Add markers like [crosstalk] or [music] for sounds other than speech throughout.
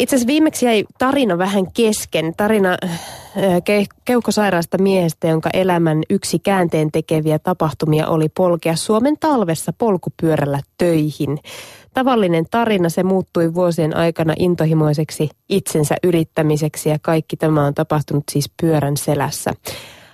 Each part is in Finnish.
Itse asiassa viimeksi jäi tarina vähän kesken. Tarina äh, keuhkosairaasta miehestä, jonka elämän yksi käänteen tekeviä tapahtumia oli polkea Suomen talvessa polkupyörällä töihin. Tavallinen tarina, se muuttui vuosien aikana intohimoiseksi itsensä yrittämiseksi ja kaikki tämä on tapahtunut siis pyörän selässä.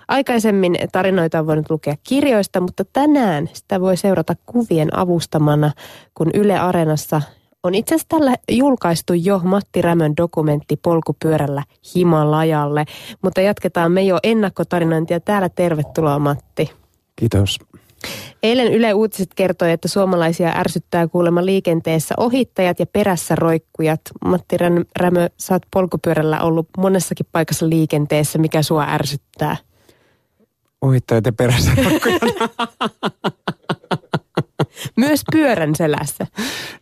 Aikaisemmin tarinoita on voinut lukea kirjoista, mutta tänään sitä voi seurata kuvien avustamana, kun Yle Areenassa on itse asiassa tällä julkaistu jo Matti Rämön dokumentti Polkupyörällä Himalajalle, mutta jatketaan me jo ennakkotarinointia. Täällä tervetuloa Matti. Kiitos. Eilen Yle Uutiset kertoi, että suomalaisia ärsyttää kuulemma liikenteessä ohittajat ja perässä roikkujat. Matti Rämö, sä oot polkupyörällä ollut monessakin paikassa liikenteessä. Mikä sua ärsyttää? Ohittajat ja perässä roikkujat. [laughs] Myös pyörän selässä.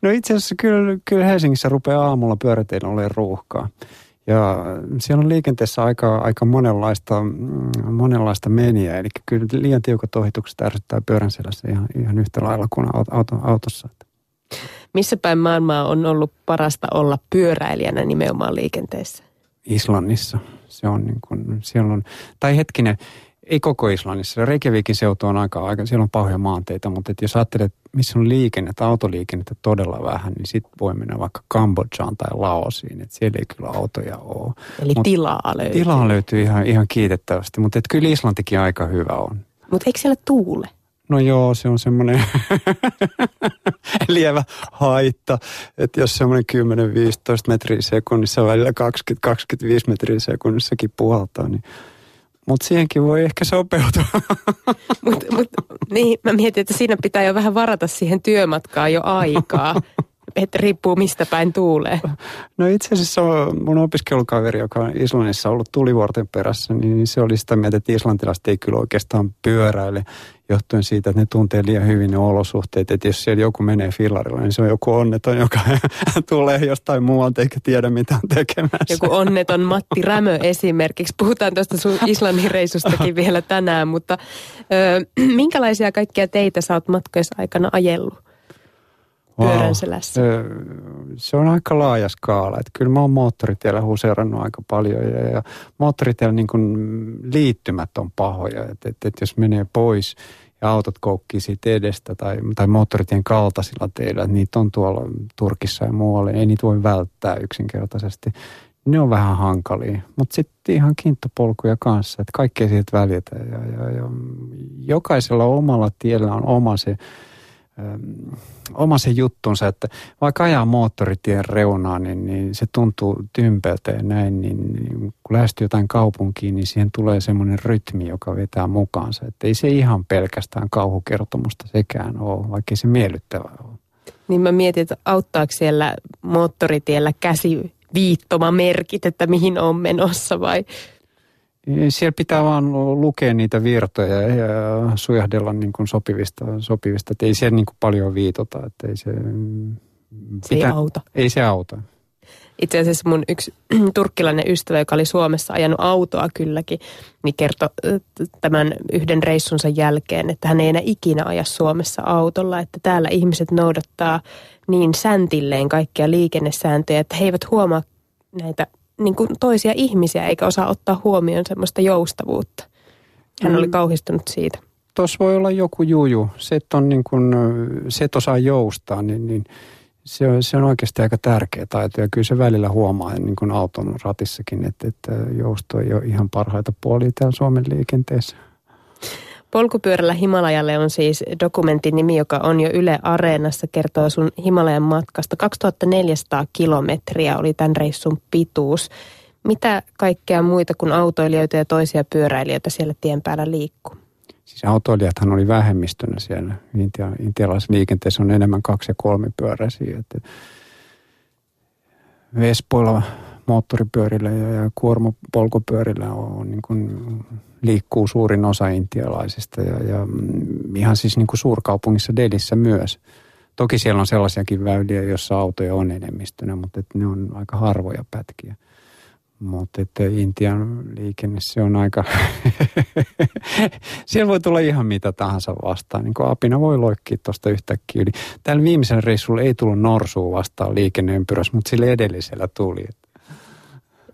No itse asiassa kyllä, kyllä Helsingissä rupeaa aamulla pyöräteillä olemaan ruuhkaa. Ja siellä on liikenteessä aika, aika monenlaista, mm, monenlaista meniä. Eli kyllä liian tiukat ohitukset ärsyttää pyörän selässä ihan, ihan yhtä lailla kuin auto, autossa. Missä päin maailmaa on ollut parasta olla pyöräilijänä nimenomaan liikenteessä? Islannissa. Se on niin kuin, siellä on, tai hetkinen, ei koko Islannissa. Reykjavikin seutu on aika, aika siellä on pahoja maanteita, mutta että jos ajattelet, missä on liikennettä, autoliikennettä todella vähän, niin sitten voi mennä vaikka Kambodžaan tai Laosiin, että siellä ei kyllä autoja ole. Eli Mut tilaa löytyy. Tilaa löytyy ihan, ihan kiitettävästi, mutta että kyllä Islantikin aika hyvä on. Mutta eikö siellä tuule? No joo, se on semmoinen [laughs] lievä haitta, että jos semmoinen 10-15 metriä sekunnissa, välillä 20-25 metriä sekunnissakin puhaltaa, niin mutta siihenkin voi ehkä sopeutua. Mut, mut, niin, mä mietin, että siinä pitää jo vähän varata siihen työmatkaan jo aikaa. [laughs] että riippuu mistä päin tuulee. No itse asiassa mun opiskelukaveri, joka on Islannissa ollut tulivuorten perässä, niin se oli sitä mieltä, että islantilaiset ei kyllä oikeastaan pyöräile johtuen siitä, että ne tuntee liian hyvin ne olosuhteet. Että jos siellä joku menee fillarilla, niin se on joku onneton, joka [laughs] tulee jostain muualta eikä tiedä mitä on tekemässä. Joku onneton Matti Rämö esimerkiksi. Puhutaan tuosta sun Islannin reisustakin vielä tänään, mutta ö, [clears throat] minkälaisia kaikkia teitä sä oot matkoissa aikana ajellut? Pyörän selässä? Wow. Se on aika laaja skaala. Että kyllä mä oon moottoritiellä huseerannut aika paljon ja, ja moottoritiellä niin kuin liittymät on pahoja. Että et, et jos menee pois ja autot koukkii siitä edestä tai, tai moottoritien kaltaisilla teillä, että niitä on tuolla Turkissa ja muualla. Ei niitä voi välttää yksinkertaisesti. Ne on vähän hankalia, mutta sitten ihan kinttopolkuja kanssa, että kaikkea siitä välitä. Ja, ja, ja jokaisella omalla tiellä on oma se oma se juttunsa, että vaikka ajaa moottoritien reunaa, niin, niin se tuntuu tympeltä ja näin, niin, niin kun lähestyy jotain kaupunkiin, niin siihen tulee semmoinen rytmi, joka vetää mukaansa. Että ei se ihan pelkästään kauhukertomusta sekään ole, vaikka se miellyttävää ole. Niin mä mietin, että auttaako siellä moottoritiellä käsi viittoma merkit, että mihin on menossa vai siellä pitää vaan lukea niitä virtoja ja sujahdella niin kuin sopivista, sopivista. Että ei siellä niin kuin paljon viitota. Että ei se, se pitää, ei auta. Ei se auta. Itse asiassa mun yksi [clears throat] turkkilainen ystävä, joka oli Suomessa ajanut autoa kylläkin, niin kertoi tämän yhden reissunsa jälkeen, että hän ei enää ikinä aja Suomessa autolla, että täällä ihmiset noudattaa niin säntilleen kaikkia liikennesääntöjä, että he eivät huomaa näitä niin kuin toisia ihmisiä eikä osaa ottaa huomioon semmoista joustavuutta. Hän mm. oli kauhistunut siitä. Tuossa voi olla joku juju. Se, että, on niin kuin, se, että osaa joustaa, niin, niin se, on, se on oikeasti aika tärkeä taito. Ja kyllä se välillä huomaa niin kuin auton ratissakin, että, että jousto ei ole ihan parhaita puolia täällä Suomen liikenteessä. Polkupyörällä Himalajalle on siis dokumentin nimi, joka on jo Yle Areenassa, kertoo sun Himalajan matkasta. 2400 kilometriä oli tämän reissun pituus. Mitä kaikkea muita kuin autoilijoita ja toisia pyöräilijöitä siellä tien päällä liikkuu? Siis autoilijathan oli vähemmistönä siellä. Intia, intialaisessa liikenteessä on enemmän kaksi- ja kolmipyöräisiä. Vespoilla moottoripyörillä ja, ja kuormapolkupyörillä on niin kuin liikkuu suurin osa intialaisista ja, ja mm, ihan siis niin kuin suurkaupungissa Delissä myös. Toki siellä on sellaisiakin väyliä, joissa autoja on enemmistönä, mutta ne on aika harvoja pätkiä. Mutta että Intian liikenne, se on aika, [laughs] siellä voi tulla ihan mitä tahansa vastaan. Niin apina voi loikkia tuosta yhtäkkiä yli. Tällä viimeisellä reissulla ei tullut norsua vastaan liikenneympyrässä, mutta sillä edellisellä tuli.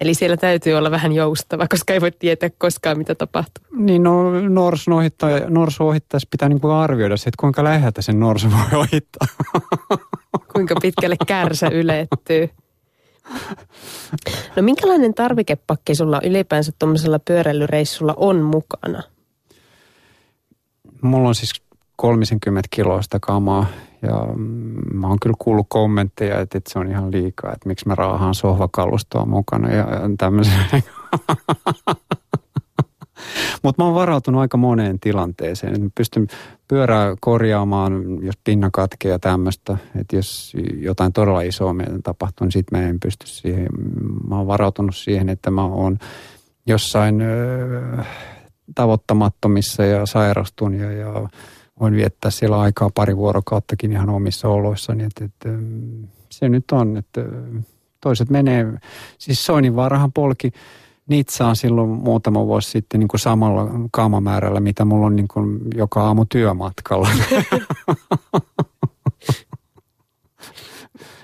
Eli siellä täytyy olla vähän joustava, koska ei voi tietää koskaan, mitä tapahtuu. Niin, no norsu, ohittaa, norsu ohittaessa pitää niin kuin arvioida se, että kuinka läheltä sen norsu voi ohittaa. [laughs] Kuinka pitkälle kärsä ylettyy. No minkälainen tarvikepakki sulla ylipäänsä tuommoisella pyöräilyreissulla on mukana? Mulla on siis 30 kiloista kamaa ja mä oon kyllä kuullut kommentteja, että, että se on ihan liikaa, että miksi mä raahaan sohvakalustoa mukana ja, ja tämmöisen. [laughs] Mutta mä oon varautunut aika moneen tilanteeseen. Mä pystyn pyörää korjaamaan, jos pinna katkee ja tämmöistä. Että jos jotain todella isoa meidän tapahtuu, niin sitten mä en pysty siihen. Mä oon varautunut siihen, että mä oon jossain ö, tavoittamattomissa ja sairastun ja, ja voin viettää siellä aikaa pari vuorokauttakin ihan omissa oloissani. Että, että, se nyt on, että toiset menee, siis Soininvaarahan polki Nitsaan silloin muutama vuosi sitten niin kuin samalla kaamamäärällä, mitä mulla on niin kuin joka aamu työmatkalla. [laughs]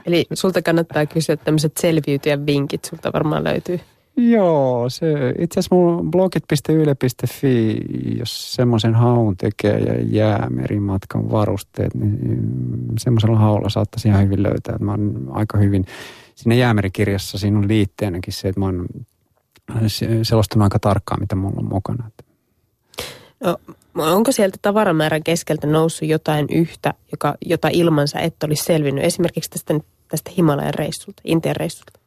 Eli sulta kannattaa kysyä tämmöiset selviytyjän vinkit, sulta varmaan löytyy. Joo, se itse asiassa mun blogit.yle.fi, jos semmoisen haun tekee ja jää merimatkan varusteet, niin semmoisella haulla saattaisi ihan hyvin löytää. Mä oon aika hyvin, siinä jäämerikirjassa siinä on liitteenäkin se, että mä oon selostanut aika tarkkaan, mitä mulla on mukana. No, onko sieltä tavaramäärän keskeltä noussut jotain yhtä, joka, jota ilmansa et olisi selvinnyt? Esimerkiksi tästä, tästä Himalajan reissulta, Intian reissulta.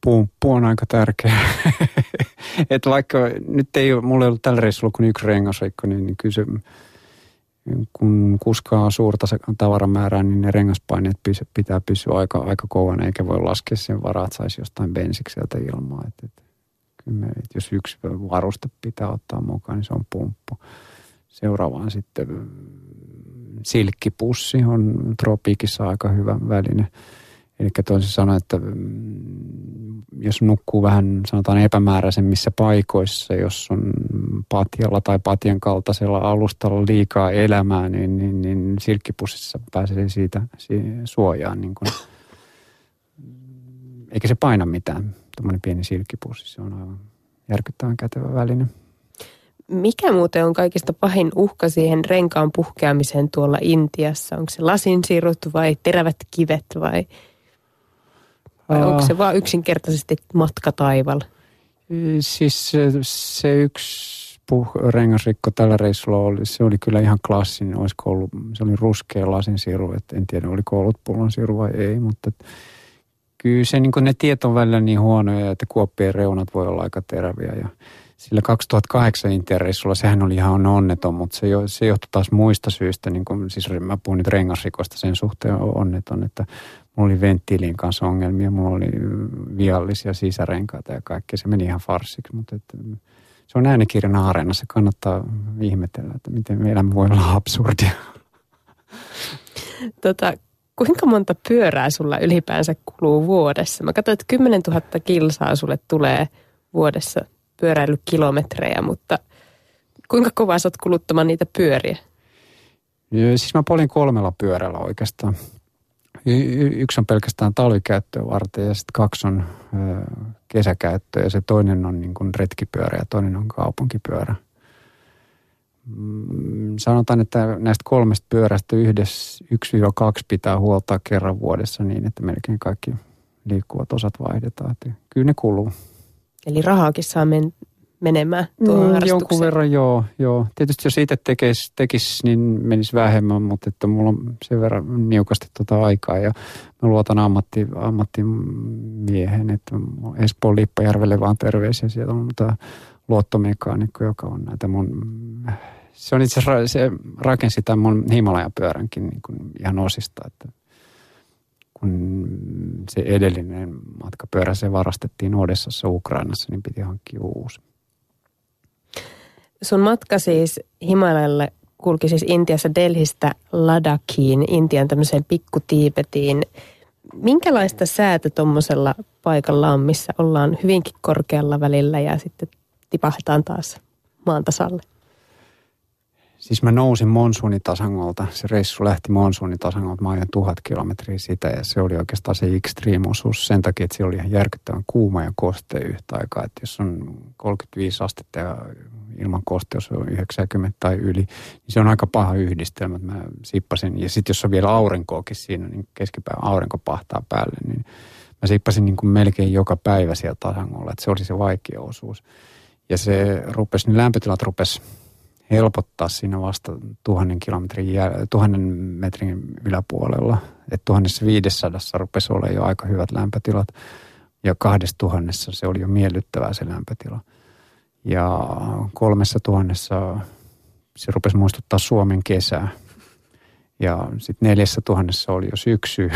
Pumppu on aika tärkeä. [laughs] että vaikka nyt ei ole, mulla ei ollut tällä reissulla kuin yksi rengasreikko, niin, niin kysy, kun kuskaa suurta tavaramäärää, niin ne rengaspaineet pitää pysyä aika, aika kovana, eikä voi laskea sen varaa, että saisi jostain bensikseltä ilmaa. Et, et, kyllä me, et jos yksi varuste pitää ottaa mukaan, niin se on pumppu. Seuraavaan sitten silkkipussi on tropiikissa aika hyvä väline – Eli toisin sanoen, että mm, jos nukkuu vähän sanotaan epämääräisemmissä paikoissa, jos on patjalla tai patjan kaltaisella alustalla liikaa elämää, niin, niin, niin silkkipussissa pääsee siitä suojaan. Niin kuin. Eikä se paina mitään, tuommoinen pieni silkkipussi. Se on aivan järkyttävän kätevä väline. Mikä muuten on kaikista pahin uhka siihen renkaan puhkeamiseen tuolla Intiassa? Onko se lasinsirut vai terävät kivet vai – vai onko se vain yksinkertaisesti matka taivaalla? Siis se, se yksi puh- rengasrikko tällä reissulla oli, se oli kyllä ihan klassinen. Olisiko ollut, se oli ruskea lasinsiru, että en tiedä oliko ollut pullonsiru vai ei, mutta kyllä se niin ne tiet on välillä niin huonoja, että kuoppien reunat voi olla aika teräviä ja sillä 2008 Intian-reissulla sehän oli ihan onneton, mutta se, jo, se johtui taas muista syistä, niin kuin, siis mä puhun nyt rengasrikosta sen suhteen onneton, että mulla oli venttiilin kanssa ongelmia, mulla oli viallisia sisärenkaita ja kaikkea. Se meni ihan farsiksi, mutta että, se on äänikirjana areenassa. Kannattaa ihmetellä, että miten meidän voi olla absurdia. Tota, kuinka monta pyörää sulla ylipäänsä kuluu vuodessa? Mä katsoin, että 10 000 kilsaa sulle tulee vuodessa pyöräilykilometrejä, mutta kuinka kovaa sä oot kuluttamaan niitä pyöriä? Siis mä polin kolmella pyörällä oikeastaan. Y- yksi on pelkästään talvikäyttöä varten ja sitten kaksi on ö, kesäkäyttöä ja se toinen on niin kuin retkipyörä ja toinen on kaupunkipyörä. Mm, sanotaan, että näistä kolmesta pyörästä yhdessä 1-2 pitää huoltaa kerran vuodessa niin, että melkein kaikki liikkuvat osat vaihdetaan. Että kyllä ne kuluu. Eli rahaakin saa men- menemään tuohon mm, Jonkun verran joo, joo. Tietysti jos itse tekisi, tekis, niin menisi vähemmän, mutta että mulla on sen verran niukasti tuota aikaa ja mä luotan ammatti, ammattimiehen, että Espoon Lippajärvelle vaan terveisiä. Sieltä on tämä luottomekaanikko, joka on näitä mun... Se on itse asiassa, se rakensi tämän mun Himalajan pyöränkin niin kuin ihan osista, että kun se edellinen matkapyörä se varastettiin Odessassa Ukrainassa, niin piti hankkia uusi. Sun matka siis Himalajalle kulki siis Intiassa Delhistä Ladakiin, Intian tämmöiseen pikkutiipetiin. minkälaista säätä tuommoisella paikalla on, missä ollaan hyvinkin korkealla välillä ja sitten tipahdetaan taas maan tasalle? Siis mä nousin monsuunitasangolta. Se reissu lähti monsuunitasangolta. Mä ajan tuhat kilometriä sitä ja se oli oikeastaan se extreme-osuus sen takia, että se oli ihan järkyttävän kuuma ja koste yhtä aikaa. Että jos on 35 astetta ja ilman kosteus on 90 tai yli, niin se on aika paha yhdistelmä. Mä sippasin, ja sitten jos on vielä aurinkoakin siinä, niin keskipäivän aurinko pahtaa päälle, niin mä sippasin niin kuin melkein joka päivä siellä tasangolla, että se oli se vaikea osuus. Ja se rupesi, niin lämpötilat rupesi helpottaa siinä vasta tuhannen kilometrin, jäl- tuhannen metrin yläpuolella. Että 1500 rupesi olemaan jo aika hyvät lämpötilat ja kahdessa tuhannessa se oli jo miellyttävää se lämpötila. Ja kolmessa tuhannessa se rupesi muistuttaa Suomen kesää. Ja sitten neljässä tuhannessa oli jo syksy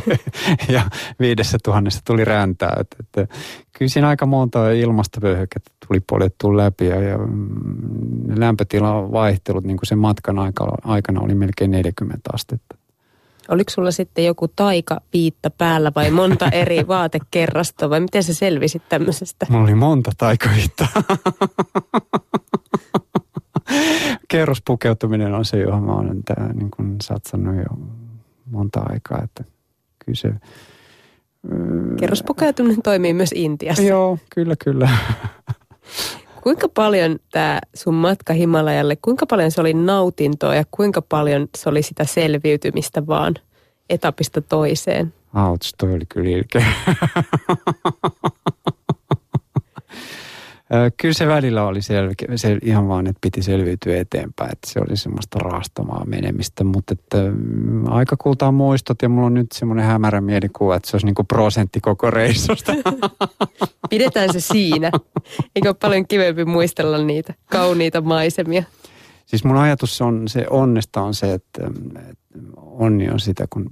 [laughs] ja viidessä tuhannessa tuli räntää. Et, et, kyllä siinä aika monta ilmastopöyhykettä tuli poljettua läpi ja, ja mm, lämpötilan vaihtelut niin kuin sen matkan aikana oli melkein 40 astetta. Oliko sulla sitten joku taikapiitta päällä vai monta [laughs] eri vaatekerrastoa vai miten sä selvisit tämmöisestä? Mulla oli monta taikaviittaa. [laughs] Kerrospukeutuminen on se, johon mä olen tää, niin kuin satsannut jo monta aikaa. Että kyllä se, Kerrospukeutuminen toimii myös Intiassa. Joo, kyllä, kyllä. Kuinka paljon tämä sun matka Himalajalle, kuinka paljon se oli nautintoa ja kuinka paljon se oli sitä selviytymistä vaan etapista toiseen? Auts, toi oli kyllä ilkeä. [laughs] Kyllä se välillä oli selkeä, se ihan vaan, että piti selviytyä eteenpäin, että se oli semmoista raastamaa menemistä, mutta että mm, aika kultaa muistot ja mulla on nyt semmoinen hämärä mielikuva, että se olisi niin kuin prosentti koko reissusta. [laughs] Pidetään se siinä. Eikö ole paljon kivempi muistella niitä kauniita maisemia? Siis mun ajatus on, se onnesta on se, että, että onni on sitä, kun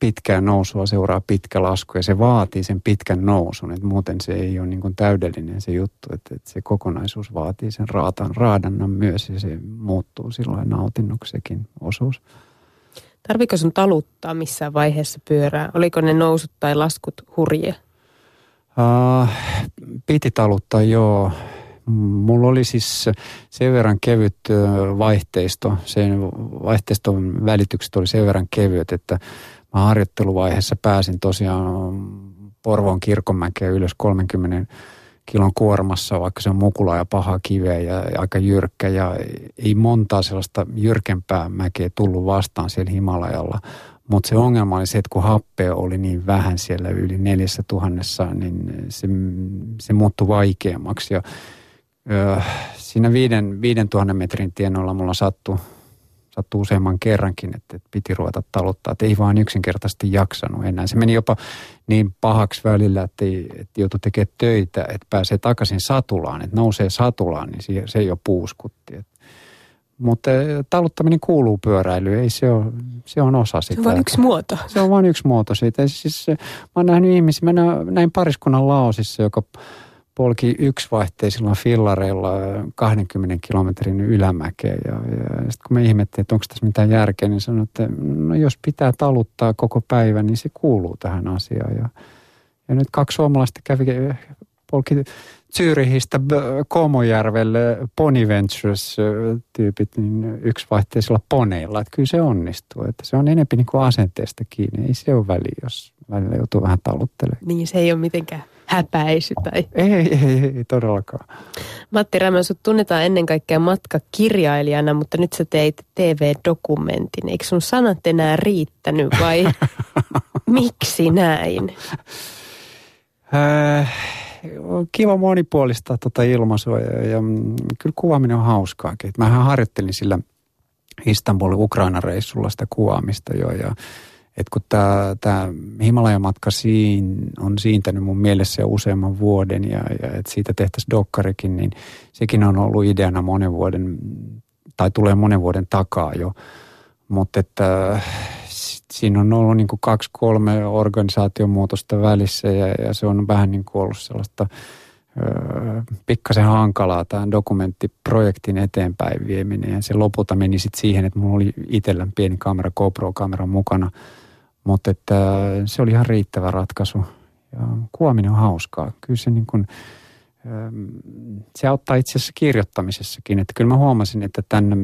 pitkää nousua seuraa pitkä lasku ja se vaatii sen pitkän nousun. Että muuten se ei ole niin kuin täydellinen se juttu, että, että se kokonaisuus vaatii sen raatan, raadannan myös ja se muuttuu silloin nautinnuksekin osuus. Tarviko sun taluttaa missään vaiheessa pyörää? Oliko ne nousut tai laskut hurjia? Uh, piti taluttaa, joo. Mulla oli siis sen verran kevyt vaihteisto, sen vaihteiston välitykset oli sen verran kevyet, että mä harjoitteluvaiheessa pääsin tosiaan Porvoon kirkonmäkeen ylös 30 kilon kuormassa, vaikka se on mukula ja paha kiveä ja aika jyrkkä ja ei montaa sellaista jyrkempää mäkeä tullut vastaan siellä Himalajalla. Mutta se ongelma oli se, että kun happea oli niin vähän siellä yli neljässä tuhannessa, niin se, se muuttui vaikeammaksi. Ja, ö, siinä viiden, viiden tuhannen metrin tienoilla mulla sattui sattui useamman kerrankin, että, että piti ruveta taluttaa. Että ei vaan yksinkertaisesti jaksanut enää. Se meni jopa niin pahaksi välillä, että, ei, että joutui tekemään töitä, että pääsee takaisin satulaan. Että nousee satulaan, niin se, se jo puuskutti. Että mutta eh, taluttaminen kuuluu pyöräilyyn, ei se ole, se on osa sitä. Se on vain yksi muoto. Se on vain yksi muoto siitä. Siis, mä oon nähnyt ihmisiä, mä näin pariskunnan laosissa, joka polki yksivaihteisilla fillareilla 20 kilometrin ylämäkeä. Ja, ja sitten kun me ihmettiin, että onko tässä mitään järkeä, niin sanoin, että no jos pitää taluttaa koko päivä, niin se kuuluu tähän asiaan. Ja, ja nyt kaksi suomalaista kävi, polki Zyrihistä Komojärvelle Pony Ventures-tyypit niin yksivaihteisilla poneilla. Että kyllä se onnistuu. Että se on enemmän niin kuin asenteesta kiinni. Ei se ole väliä, jos välillä joutuu vähän taluttelemaan. Niin, se ei ole mitenkään häpäisy tai... Ei, ei, ei, ei todellakaan. Matti Rämä, sut tunnetaan ennen kaikkea matkakirjailijana, mutta nyt sä teit TV-dokumentin. Eikö sun sanat enää riittänyt vai [laughs] miksi näin? Äh, kiva monipuolista tuota ilmaisua ja, ja mm, kyllä kuvaaminen on hauskaakin. Mähän harjoittelin sillä Istanbulin Ukraina-reissulla sitä kuvaamista jo ja että kun tämä, tämä Himalajan matka siin, on siintänyt mun mielessä jo useamman vuoden ja, ja että siitä tehtäisiin dokkarikin, niin sekin on ollut ideana monen vuoden, tai tulee monen vuoden takaa jo. Mutta että siinä on ollut niin kuin kaksi, kolme organisaatiomuutosta välissä ja, ja se on vähän niin kuin ollut sellaista öö, pikkasen hankalaa tämän dokumenttiprojektin eteenpäin vieminen. Ja se lopulta meni sitten siihen, että mulla oli itsellä pieni kamera, GoPro-kamera mukana – Mutta että se oli ihan riittävä ratkaisu. Ja kuvaaminen on hauskaa. Kyllä se niin kuin, se auttaa itse asiassa kirjoittamisessakin. Että kyllä mä huomasin, että tämän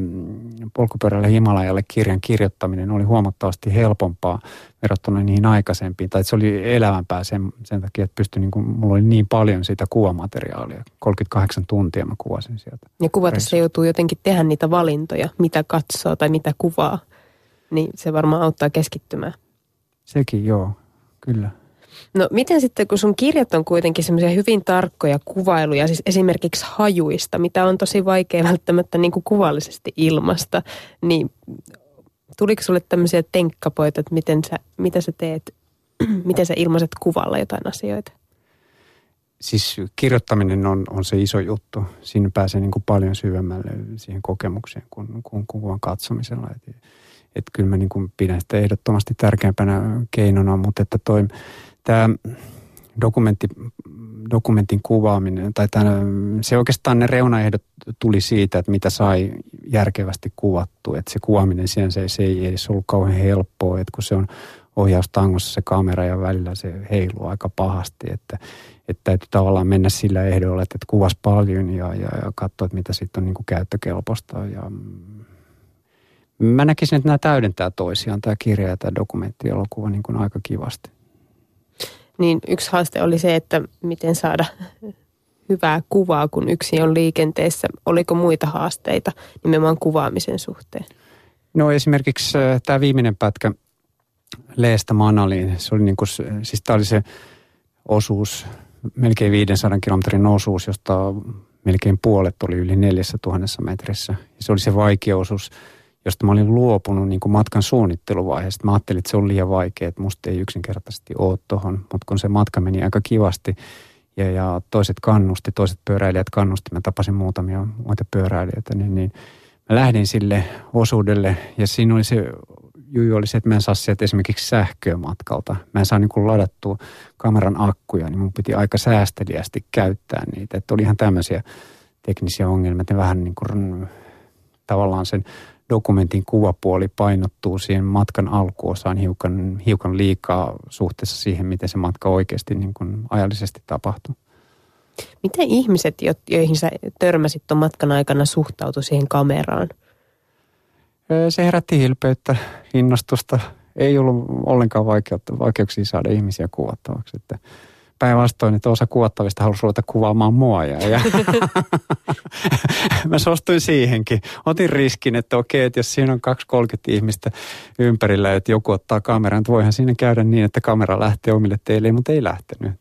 polkupyörällä Himalajalle kirjan kirjoittaminen oli huomattavasti helpompaa verrattuna niihin aikaisempiin. Tai se oli elävämpää sen, sen takia, että pystyi, niin kuin, mulla oli niin paljon sitä kuvamateriaalia. 38 tuntia mä kuvasin sieltä. Ja kuvatessa joutuu jotenkin tehdä niitä valintoja, mitä katsoo tai mitä kuvaa. Niin se varmaan auttaa keskittymään. Sekin, joo, kyllä. No miten sitten, kun sun kirjat on kuitenkin semmoisia hyvin tarkkoja kuvailuja, siis esimerkiksi hajuista, mitä on tosi vaikea välttämättä niin kuin kuvallisesti ilmasta, niin tuliko sulle tämmöisiä tenkkapoita, että miten sä, mitä sä teet, [clears throat] miten sä ilmaiset kuvalla jotain asioita? Siis kirjoittaminen on, on se iso juttu. Siinä pääsee niin kuin paljon syvemmälle siihen kokemukseen kuin, kuin kuvan katsomisella. Et, et kyllä mä niin kuin pidän sitä ehdottomasti tärkeämpänä keinona, mutta että toi, tämä dokumentti, dokumentin kuvaaminen, tai tämän, se oikeastaan ne reunaehdot tuli siitä, että mitä sai järkevästi kuvattu. Että se kuvaaminen siihen se, se ei edes ollut kauhean helppoa, että kun se on ohjaustangossa se kamera ja välillä se heiluu aika pahasti, että, että täytyy tavallaan mennä sillä ehdolla, että, että kuvas paljon ja, ja, ja katsoa, että mitä sitten on niin kuin käyttökelpoista ja Mä näkisin, että nämä täydentää toisiaan, tämä kirja ja tämä dokumenttielokuva niin kuin aika kivasti niin yksi haaste oli se, että miten saada hyvää kuvaa, kun yksi on liikenteessä. Oliko muita haasteita nimenomaan kuvaamisen suhteen? No esimerkiksi äh, tämä viimeinen pätkä Leestä Manaliin, se oli niin kuin, siis tämä oli se osuus, melkein 500 kilometrin osuus, josta melkein puolet oli yli 4000 metrissä. Se oli se vaikea osuus josta mä olin luopunut niin kuin matkan suunnitteluvaiheesta. Mä ajattelin, että se on liian vaikea, että musta ei yksinkertaisesti ole tuohon. Mutta kun se matka meni aika kivasti ja, ja toiset kannusti, toiset pyöräilijät kannusti, mä tapasin muutamia muita pyöräilijöitä, niin, niin mä lähdin sille osuudelle ja siinä oli se juju oli se, että mä en saa sieltä esimerkiksi sähköä matkalta. Mä en saa niin kuin ladattua kameran akkuja, niin mun piti aika säästeliästi käyttää niitä. Että oli ihan tämmöisiä teknisiä ongelmia, että vähän niin kuin tavallaan sen dokumentin kuvapuoli painottuu siihen matkan alkuosaan hiukan, hiukan liikaa suhteessa siihen, miten se matka oikeasti niin kuin ajallisesti tapahtuu. Miten ihmiset, joihin sä törmäsit tuon matkan aikana, suhtautu siihen kameraan? Se herätti hilpeyttä, innostusta. Ei ollut ollenkaan vaikeutta, vaikeuksia saada ihmisiä kuvattavaksi. Että päinvastoin, että osa kuvattavista halusi ruveta kuvaamaan mua. Ja, ja [laughs] mä suostuin siihenkin. Otin riskin, että okei, että jos siinä on 2-30 ihmistä ympärillä, että joku ottaa kameran, että voihan siinä käydä niin, että kamera lähtee omille teille, mutta ei lähtenyt.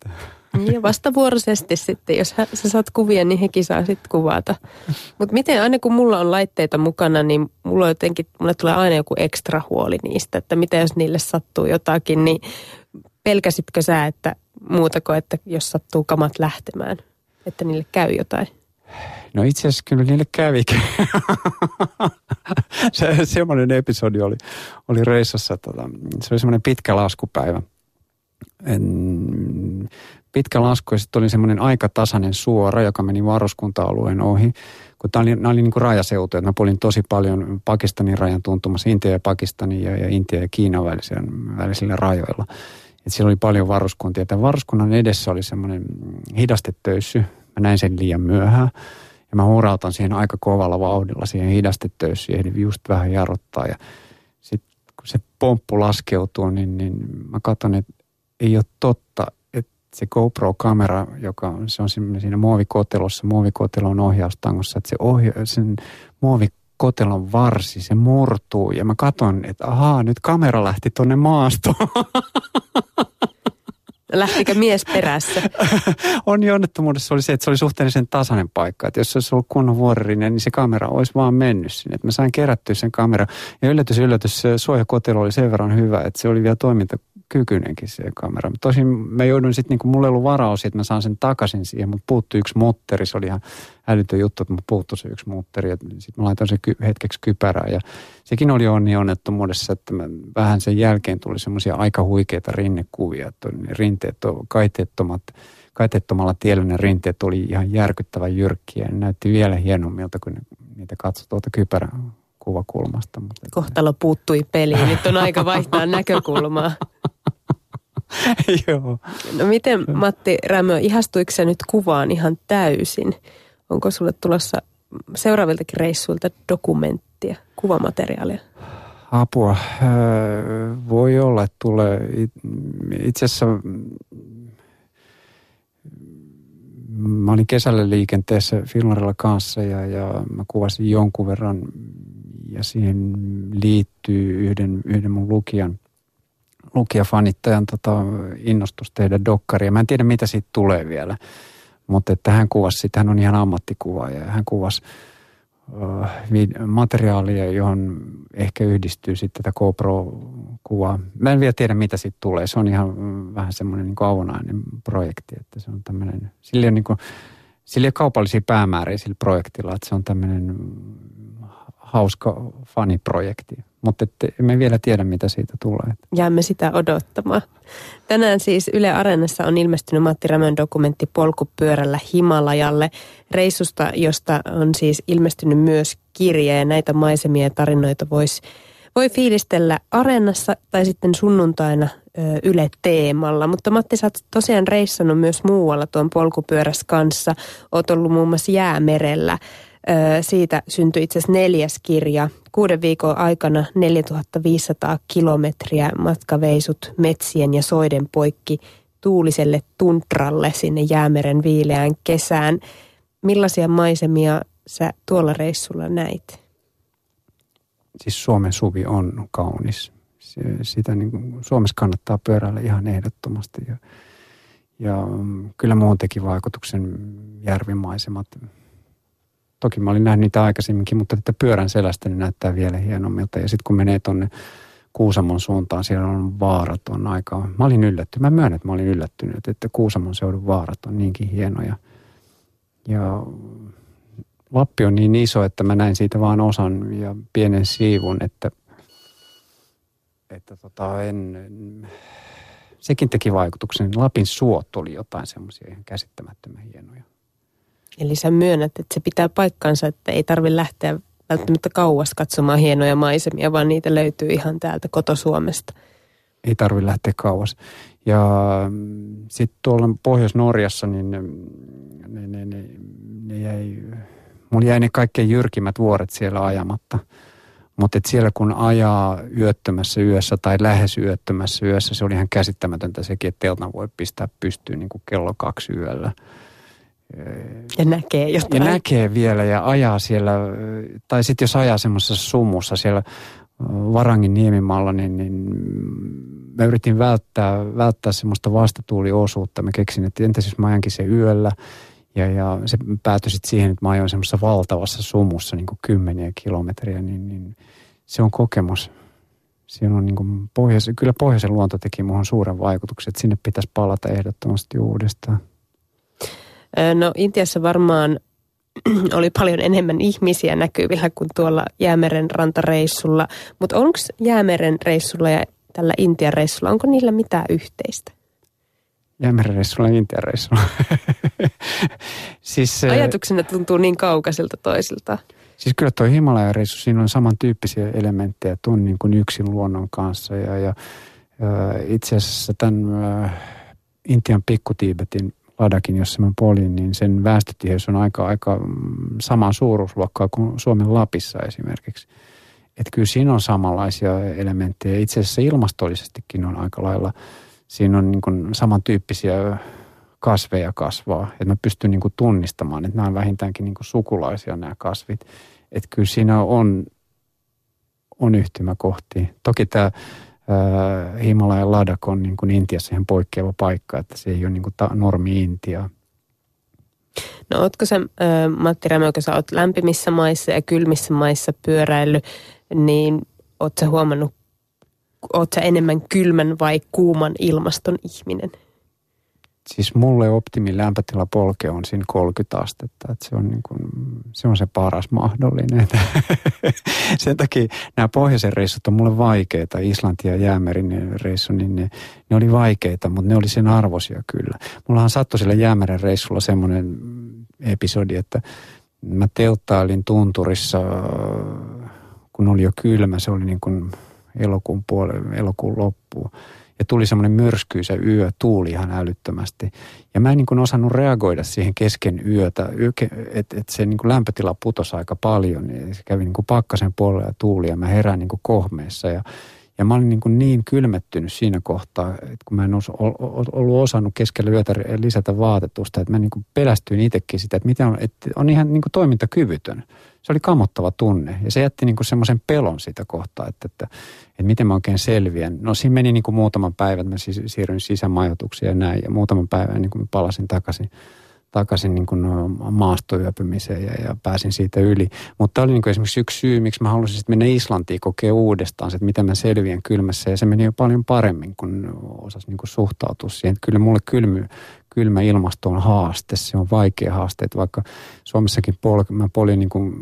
Niin vastavuoroisesti sitten, jos sä saat kuvia, niin hekin saa sitten kuvata. Mutta miten, aina kun mulla on laitteita mukana, niin mulla jotenkin, mulle tulee aina joku ekstra huoli niistä, että mitä jos niille sattuu jotakin, niin pelkäsitkö sä, että muuta kuin, että jos sattuu kamat lähtemään, että niille käy jotain? No itse asiassa kyllä niille kävi. [laughs] se, semmoinen episodi oli, oli reissassa. Tota, se oli semmoinen pitkä laskupäivä. En, pitkä lasku ja sitten oli semmoinen aikatasainen suora, joka meni varuskunta-alueen ohi. Kun tämä oli, oli niin kuin rajaseutuja, mä polin tosi paljon Pakistanin rajan tuntumassa, Intia ja Pakistanin ja, ja Intia ja Kiinan välisillä, välisillä rajoilla. Et siellä oli paljon varuskuntia. Tämän varuskunnan edessä oli semmoinen hidastetöyssy. Mä näin sen liian myöhään. Ja mä huurautan siihen aika kovalla vauhdilla siihen hidastetöyssyyn. Ehdin just vähän jarruttaa. Ja sitten kun se pomppu laskeutuu, niin, niin mä katson, että ei ole totta, että se GoPro-kamera, joka se on siinä muovikotelossa, muovikotelon ohjaustangossa, että se ohja, sen muovi kotelon varsi, se murtuu ja mä katon, että ahaa, nyt kamera lähti tonne maastoon. [laughs] Lähtikö mies perässä? [laughs] Onni onnettomuudessa oli se, että se oli suhteellisen tasainen paikka. Että jos se olisi ollut kunnon vuoririnne, niin se kamera olisi vaan mennyt sinne. Että mä sain kerättyä sen kamera. Ja yllätys, yllätys, se suojakotelo oli sen verran hyvä, että se oli vielä toiminta kykyinenkin se kamera. Tosin mä joudun sitten, niin mulla ei ollut varaus, että mä saan sen takaisin siihen, mutta puuttui yksi motteri. Se oli ihan älytön juttu, että mä puuttui se yksi motteri. Sitten mä laitoin sen ky- hetkeksi kypärää ja sekin oli onni onnettomuudessa, että mä, vähän sen jälkeen tuli semmoisia aika huikeita rinnekuvia, että ne rinteet on kaiteettomat kaiteettomalla tiellä ne rinteet oli ihan järkyttävän jyrkkiä. Ne näytti vielä hienommilta, kun niitä katsoi tuolta kypärän kuvakulmasta. Mutta Kohtalo puuttui peliin, nyt on aika vaihtaa näkökulmaa. [laughs] [laughs] Joo. No miten Matti Rämö, ihastuiko se nyt kuvaan ihan täysin? Onko sulle tulossa seuraaviltakin reissuilta dokumenttia, kuvamateriaalia? Apua. Voi olla, että tulee. Itse asiassa mä olin kesällä liikenteessä Finlarilla kanssa ja, ja mä kuvasin jonkun verran ja siihen liittyy yhden, yhden mun lukijan, lukijafanittajan tota, innostus tehdä dokkaria. Mä en tiedä mitä siitä tulee vielä, mutta että hän kuvasi sitä, hän on ihan ammattikuva ja hän kuvasi materiaalia, johon ehkä yhdistyy sitten tätä GoPro-kuvaa. Mä en vielä tiedä, mitä siitä tulee. Se on ihan vähän semmoinen niin avonainen projekti, että se on tämmöinen, sillä on, niin sillä on kaupallisia päämääriä sillä projektilla, että se on tämmöinen hauska faniprojekti. Mutta emme vielä tiedä, mitä siitä tulee. Jäämme sitä odottamaan. Tänään siis Yle Areenassa on ilmestynyt Matti Rämön dokumentti Polkupyörällä Himalajalle. Reissusta, josta on siis ilmestynyt myös kirje ja näitä maisemia ja tarinoita voisi voi fiilistellä Areenassa tai sitten sunnuntaina Yle Teemalla. Mutta Matti, sä oot tosiaan reissannut myös muualla tuon polkupyörässä kanssa. Oot ollut muun muassa Jäämerellä. Siitä syntyi itse asiassa neljäs kirja. Kuuden viikon aikana 4500 kilometriä matkaveisut metsien ja soiden poikki tuuliselle tuntralle sinne Jäämeren viileään kesään. Millaisia maisemia sä tuolla reissulla näit? Siis Suomen suvi on kaunis. Sitä niin kuin, Suomessa kannattaa pyöräillä ihan ehdottomasti. Ja, ja mm, kyllä muun teki vaikutuksen järvimaisemat Toki mä olin nähnyt niitä aikaisemminkin, mutta että pyörän selästä niin näyttää vielä hienommilta. Ja sitten kun menee tuonne Kuusamon suuntaan, siellä on vaarat on aika... Mä olin yllättynyt, mä myönnän, että mä olin yllättynyt, että Kuusamon seudun vaarat on niinkin hienoja. Ja Lappi on niin iso, että mä näin siitä vaan osan ja pienen siivun, että, että tota en, sekin teki vaikutuksen. Lapin suot oli jotain semmoisia ihan käsittämättömän hienoja. Eli sä myönnät, että se pitää paikkansa, että ei tarvitse lähteä välttämättä kauas katsomaan hienoja maisemia, vaan niitä löytyy ihan täältä kotosuomesta. Ei tarvitse lähteä kauas. Ja mm, sitten tuolla Pohjois-Norjassa, niin ne, ne, ne, ne jäi, mulla jäi ne kaikkein jyrkimmät vuoret siellä ajamatta. Mutta siellä kun ajaa yöttömässä yössä tai lähes yöttömässä yössä, se oli ihan käsittämätöntä sekin, että teltan voi pistää pystyyn niin kuin kello kaksi yöllä. Ja näkee jotain. Ja näkee vielä ja ajaa siellä, tai sitten jos ajaa semmoisessa sumussa siellä Varangin niemimalla, niin, niin mä yritin välttää, välttää semmoista vastatuuliosuutta. Mä keksin, että entäs jos mä ajankin se yöllä, ja, ja se päätyi sitten siihen, että mä ajoin semmoisessa valtavassa sumussa niin kuin kymmeniä kilometriä, niin, niin se on kokemus. Siinä on niin kuin pohjois, kyllä pohjoisen luonto teki muuhun suuren vaikutuksen, että sinne pitäisi palata ehdottomasti uudestaan. No Intiassa varmaan [clears throat] oli paljon enemmän ihmisiä näkyvillä kuin tuolla Jäämeren rantareissulla. Mutta onko Jäämeren reissulla ja tällä Intian reissulla, onko niillä mitään yhteistä? Jäämeren reissulla ja Intian reissulla. [laughs] siis, Ajatuksena tuntuu niin kaukaisilta toisilta. Siis kyllä tuo Himalaja-reissu, siinä on samantyyppisiä elementtejä, että on niin kuin yksin luonnon kanssa. Ja, ja, ja itse asiassa tämän Intian pikkutiibetin Ladakin, jossa mä polin, niin sen väestötiheys on aika, aika mm, saman suuruusluokkaa kuin Suomen Lapissa esimerkiksi. Että kyllä siinä on samanlaisia elementtejä. Itse asiassa ilmastollisestikin on aika lailla, siinä on niin kuin samantyyppisiä kasveja kasvaa. Että mä pystyn niin kuin tunnistamaan, että nämä on vähintäänkin niin kuin sukulaisia nämä kasvit. Että kyllä siinä on, on yhtymäkohtia. Toki tämä Himalajan Ladak on niin kuin Intiassa ihan poikkeava paikka, että se ei ole niin kuin ta- normi Intia. No ootko sä, äh, Matti Rämö, kun sä oot lämpimissä maissa ja kylmissä maissa pyöräillyt, niin oot sä huomannut, oot sä enemmän kylmän vai kuuman ilmaston ihminen? Siis mulle optimi lämpötila polke on siinä 30 astetta. Että se, on niin kuin, se on se paras mahdollinen. [laughs] Sen takia nämä pohjoisen reissut on mulle vaikeita. Islanti ja Jäämerin reissu, niin ne, ne oli vaikeita, mutta ne oli sen arvoisia kyllä. Mullahan sattui sillä Jäämeren reissulla semmoinen episodi, että mä telttailin tunturissa kun oli jo kylmä, se oli niin kuin elokuun puolelle, elokuun loppuun. Ja tuli semmoinen myrskyisä yö, tuuli ihan älyttömästi. Ja mä en niin kuin osannut reagoida siihen kesken yötä, että et se niin kuin lämpötila putosi aika paljon. Ja se kävi niin kuin pakkasen puolella ja tuuli ja mä herään niin kuin kohmeessa. Ja, ja mä olin niin, kuin niin kylmettynyt siinä kohtaa, että kun mä en ollut osannut keskellä yötä lisätä vaatetusta, että mä niin kuin pelästyin itsekin sitä, että, miten on, että on ihan niin kuin toimintakyvytön se oli kamottava tunne. Ja se jätti niin kuin semmoisen pelon sitä kohtaa, että, että, että miten mä oikein selviän. No siinä meni niin kuin muutaman päivän, mä siirryin sisämajoituksiin ja näin. Ja muutaman päivän niin kuin palasin takaisin, takaisin niin kuin maastoyöpymiseen ja, ja pääsin siitä yli. Mutta tämä oli niin kuin esimerkiksi yksi syy, miksi mä halusin mennä Islantiin kokea uudestaan, että miten mä selviän kylmässä. Ja se meni jo paljon paremmin, kun osasi niin kuin suhtautua siihen. Että kyllä mulle kylmy, kylmä ilmasto on haaste, se on vaikea haaste, että vaikka Suomessakin pol, mä polin niin kuin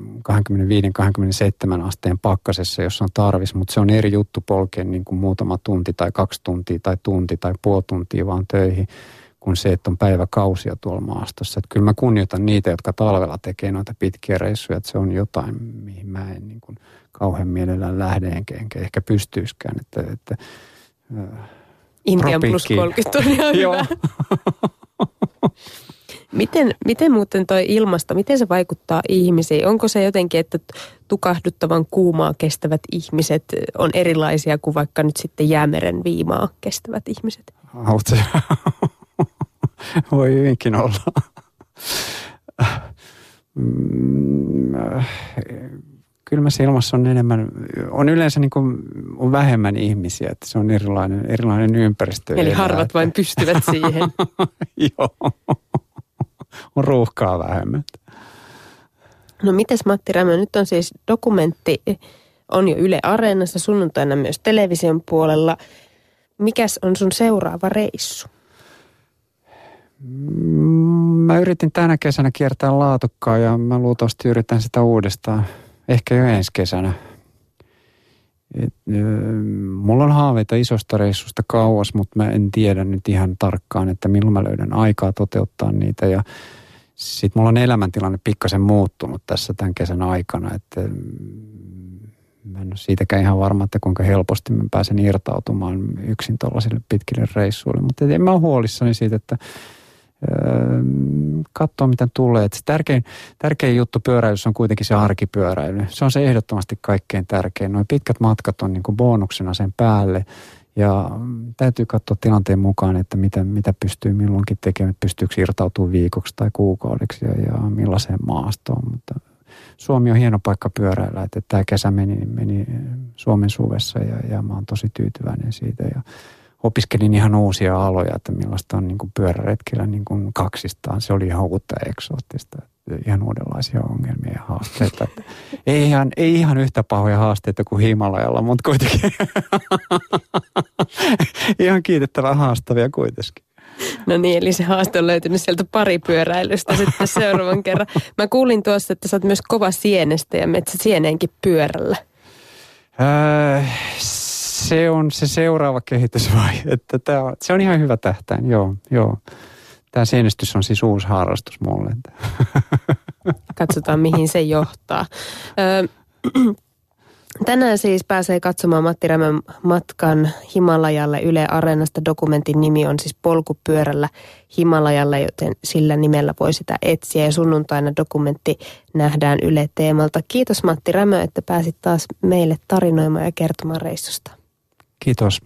25-27 asteen pakkasessa, jos on tarvis, mutta se on eri juttu polkea niin kuin muutama tunti tai kaksi tuntia tai tunti tai puoli tuntia vaan töihin kuin se, että on päiväkausia tuolla maastossa. Että kyllä mä kunnioitan niitä, jotka talvella tekee noita pitkiä reissuja, että se on jotain, mihin mä en niin kuin kauhean mielellään lähde, enkä, enkä ehkä pystyiskään. Että, että, Intian plus 30 tuntia hyvä. Miten, miten muuten tuo ilmasto, miten se vaikuttaa ihmisiin? Onko se jotenkin, että tukahduttavan kuumaa kestävät ihmiset on erilaisia kuin vaikka nyt sitten jäämeren viimaa kestävät ihmiset? [laughs] Voi hyvinkin olla. Mm, kylmässä ilmassa on enemmän, on yleensä niin kuin, on vähemmän ihmisiä, että se on erilainen, erilainen ympäristö. Eli harvat että... vain pystyvät siihen. [laughs] Joo, on ruuhkaa vähemmän. No mites Matti Rämö, nyt on siis dokumentti, on jo Yle Areenassa sunnuntaina myös television puolella. Mikäs on sun seuraava reissu? Mm, mä yritin tänä kesänä kiertää laatukkaa ja mä luultavasti yritän sitä uudestaan ehkä jo ensi kesänä. Et, mulla on haaveita isosta reissusta kauas, mutta mä en tiedä nyt ihan tarkkaan, että milloin mä löydän aikaa toteuttaa niitä. Ja sitten mulla on elämäntilanne pikkasen muuttunut tässä tämän kesän aikana, että mä en ole siitäkään ihan varma, että kuinka helposti mä pääsen irtautumaan yksin tuollaisille pitkille reissuille. Mutta en mä ole huolissani siitä, että Öö, katsoa, mitä tulee. Et se tärkein, tärkein juttu pyöräilyssä on kuitenkin se arkipyöräily. Se on se ehdottomasti kaikkein tärkein. Noin pitkät matkat on niin kuin bonuksena sen päälle. Ja täytyy katsoa tilanteen mukaan, että mitä, mitä pystyy milloinkin tekemään, pystyykö irtautumaan viikoksi tai kuukaudeksi ja, ja millaiseen maastoon. Mutta Suomi on hieno paikka pyöräillä, että tämä kesä meni, meni Suomen suvessa ja, ja mä oon tosi tyytyväinen siitä. Ja opiskelin ihan uusia aloja, että millaista on niin kuin pyöräretkellä niin kuin kaksistaan. Se oli ihan uutta ja eksoottista. Ihan uudenlaisia ongelmia ja haasteita. Että ei, ihan, ei ihan yhtä pahoja haasteita kuin Himalajalla, mutta kuitenkin [laughs] ihan kiitettävän haastavia kuitenkin. No niin, eli se haaste on löytynyt sieltä pari pyöräilystä sitten seuraavan kerran. Mä kuulin tuossa, että sä oot myös kova sienestä ja metsä sieneenkin pyörällä. Öö, se on se seuraava kehitysvaihe. [laughs] Että tämä, on, se on ihan hyvä tähtäin, joo, joo. Tämä sienestys on siis uusi harrastus mulle. [laughs] Katsotaan, mihin se johtaa. [clears throat] Tänään siis pääsee katsomaan Matti Rämän matkan Himalajalle Yle Areenasta. Dokumentin nimi on siis Polkupyörällä Himalajalle, joten sillä nimellä voi sitä etsiä. Ja sunnuntaina dokumentti nähdään Yle Teemalta. Kiitos Matti Rämö, että pääsit taas meille tarinoimaan ja kertomaan reissusta. Kiitos.